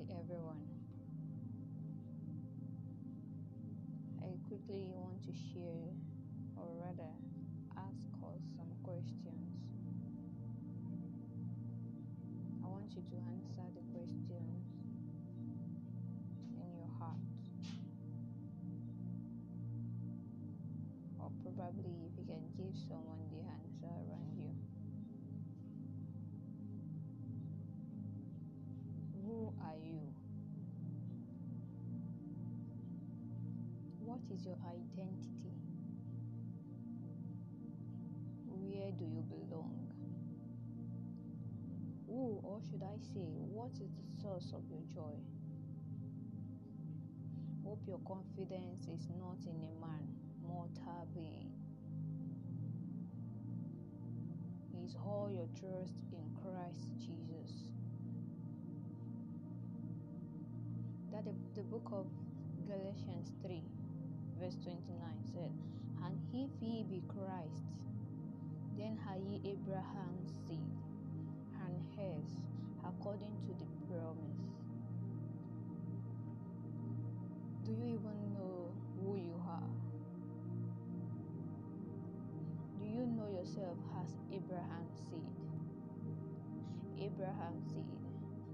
everyone. I quickly want to share, or rather, ask us some questions. I want you to answer the questions in your heart. Or probably if you can give you? What is your identity? Where do you belong? Who, or should I say, what is the source of your joy? Hope your confidence is not in a man, mortal being. Is all your trust in Christ Jesus. That the, the book of Galatians 3, verse 29 said, And if ye be Christ, then are ye Abraham's seed and heirs according to the promise. Do you even know who you are? Do you know yourself as Abraham's seed? Abraham's seed.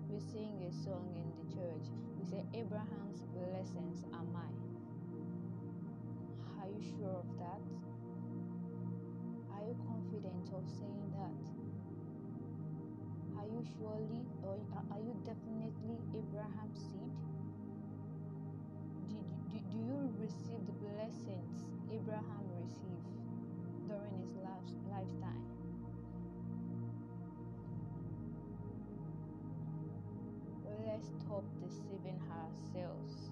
We sing a song in the church. We say, Abraham's blessings are mine. Are you sure of that? Are you confident of saying that? Are you surely or are you definitely Abraham's seed? Did, do, do you receive the blessings Abraham received during his lifetime? Let's stop deceiving ourselves.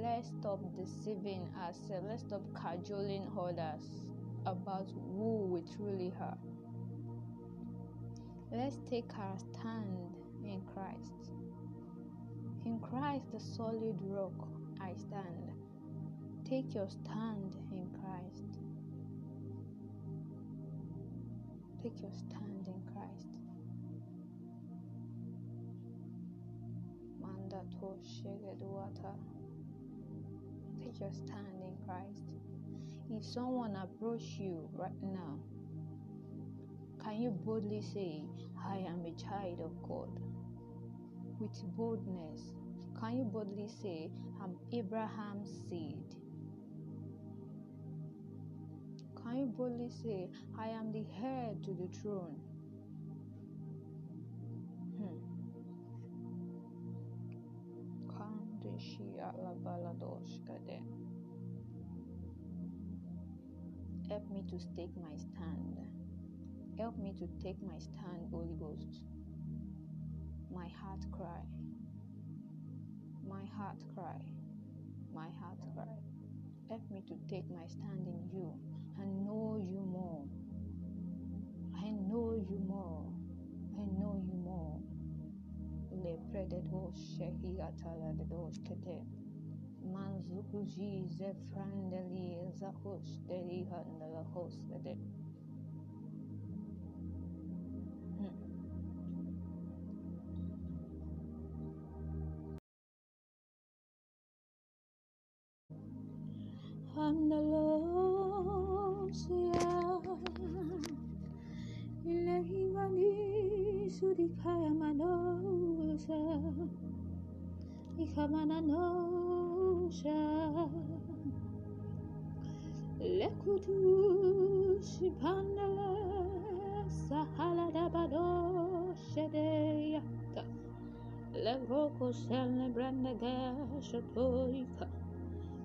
Let's stop deceiving ourselves. Let's stop cajoling others about who we truly are. Let's take our stand in Christ. In Christ, the solid rock, I stand. Take your stand in Christ. Take your stand in Christ. Take your stand in Christ. If someone approach you right now, can you boldly say, I am a child of God? With boldness, can you boldly say, I'm Abraham's seed? Can you boldly say, I am the heir to the throne? Help me to take my stand. Help me to take my stand, Holy Ghost. My heart cry. My heart cry. My heart cry. Help me to take my stand in you and know you more. I know you more. I know you more. Le prededo shehi atala de dos kete. Manzukuji zefrandeli zahush deli handala host de. Andalusia Ilahi mani sudikaya manosa Ikamana nosha Lekutu shipandala Sahala dabado shedeyata Levroko selne branda gasha toika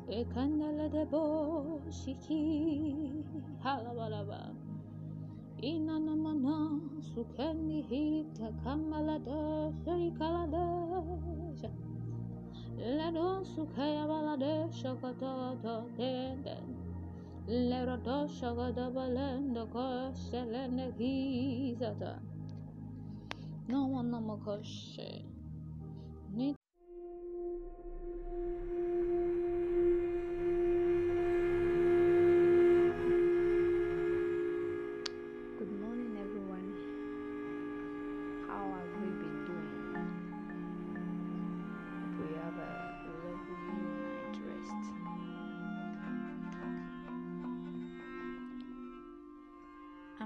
Ekandala de bo shiki halabalaba. Inana mana sukeni hita kamala dosha ikala dosha. Lado sukaya balade shakata to denden. Lero dosha gada balenda koshe lende gizata. No one no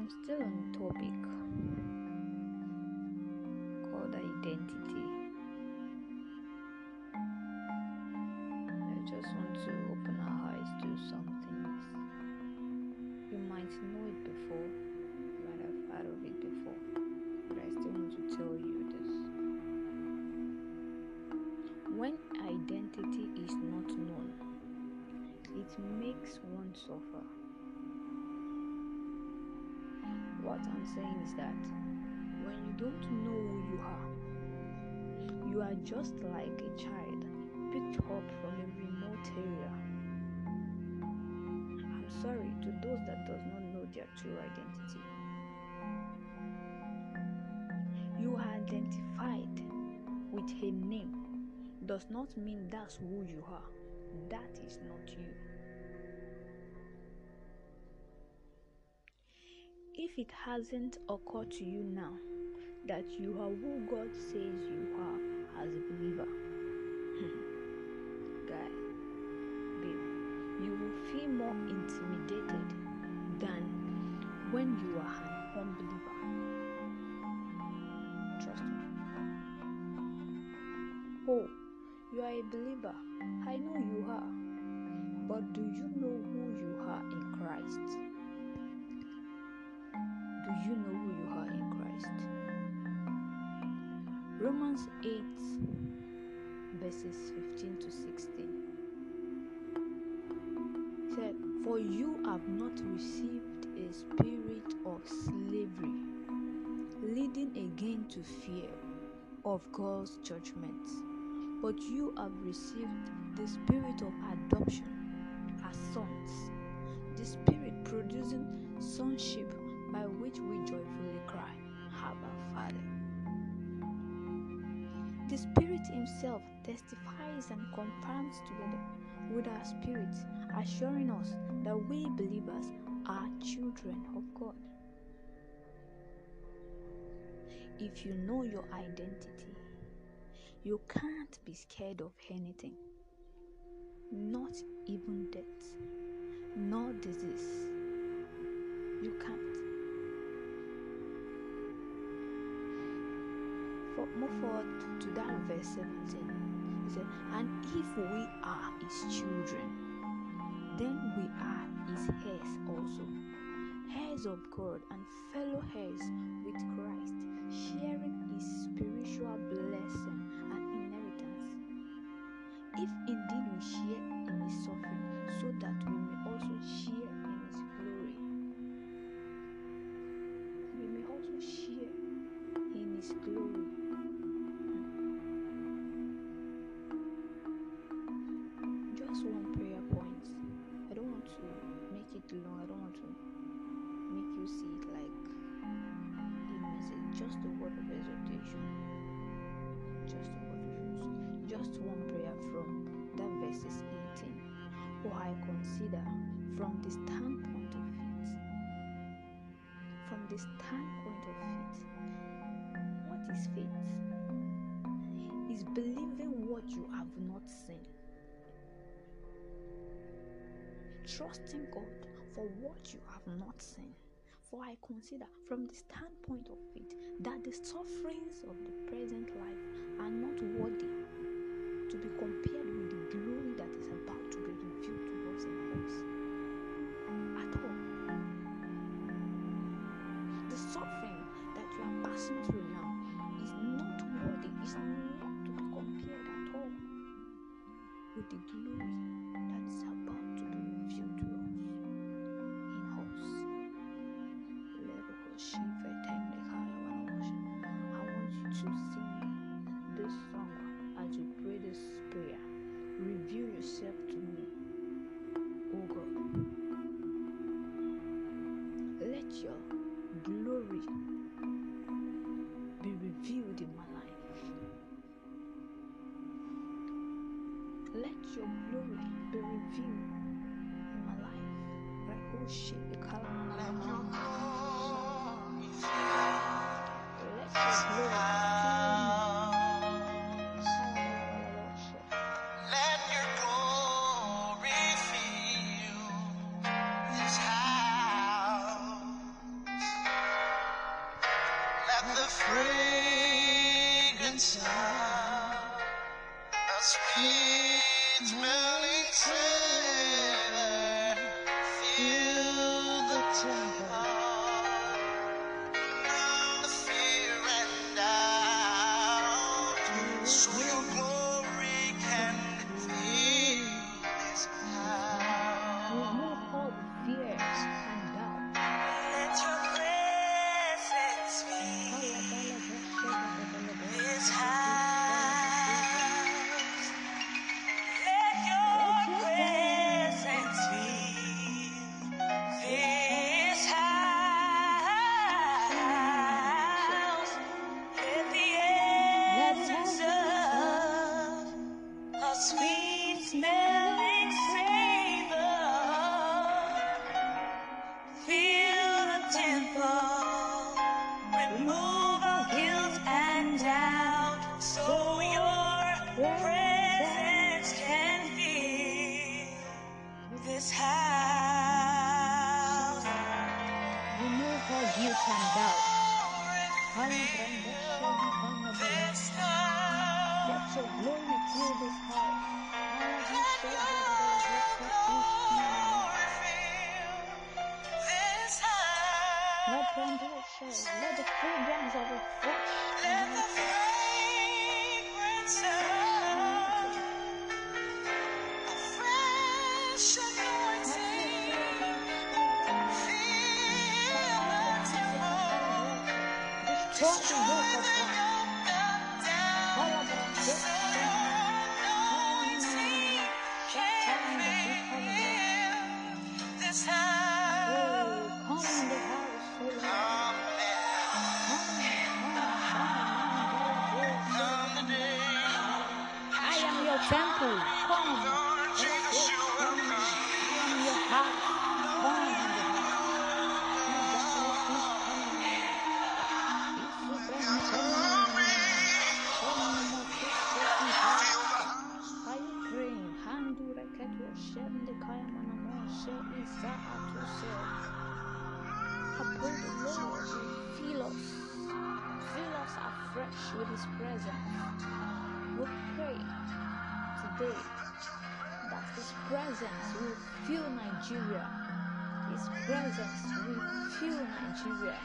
still on topic. What I'm saying is that when you don't know who you are, you are just like a child picked up from a remote area. I'm sorry to those that does not know their true identity. You are identified with a name does not mean that's who you are. That is not you. If it hasn't occurred to you now that you are who God says you are as a believer, guy, babe, you will feel more intimidated than when you are an unbeliever. Trust me. Oh, you are a believer. I know you are. But do you know who you are in Christ? Romans 8, verses 15 to 16 said, For you have not received a spirit of slavery, leading again to fear of God's judgment, but you have received the spirit of adoption as sons, the spirit producing sonship The Spirit Himself testifies and confirms together with our spirits, assuring us that we believers are children of God. If you know your identity, you can't be scared of anything, not even death, nor disease. You can't. Move forward to that verse 17. He said, And if we are his children, then we are his heirs also, heirs of God and fellow heirs make it long. I don't want to make you see it like a. Just a word of exhortation. Just a word of exhortation. Just one prayer from that verses 18. Or I consider from the standpoint of it. From the standpoint of it. What is faith? Is believing what you have not seen. Trusting God for what you have not seen. For I consider from the standpoint of it that the sufferings of the present life are not worthy to be compared with the glory that is about to be revealed to us in us. At all. The suffering that you are passing through now is not worthy, is not to be compared at all with the glory Let your glory be revealed in my life. Let your glory be revealed in my life. Right? Oh shit, the color. Let your glory destroy the yoke of Reketu Shende Kayamana Moshe Isa. I pray the Lord fill us, fill us afresh with His presence. We pray today that His presence will fill Nigeria. His presence will fill Nigeria.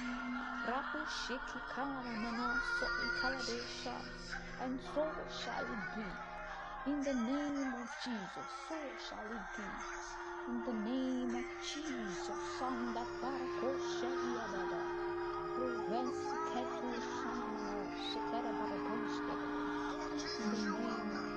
Rapu Shiki Kalamana So Ikaladesha. And so shall it be. In the name of Jesus, so shall it be. In the name of Jesus, Sanda Barakoshaiyadada. Prevents corruption of the Ketu Sandro, Sekera Barakoshaiyadada. In the name of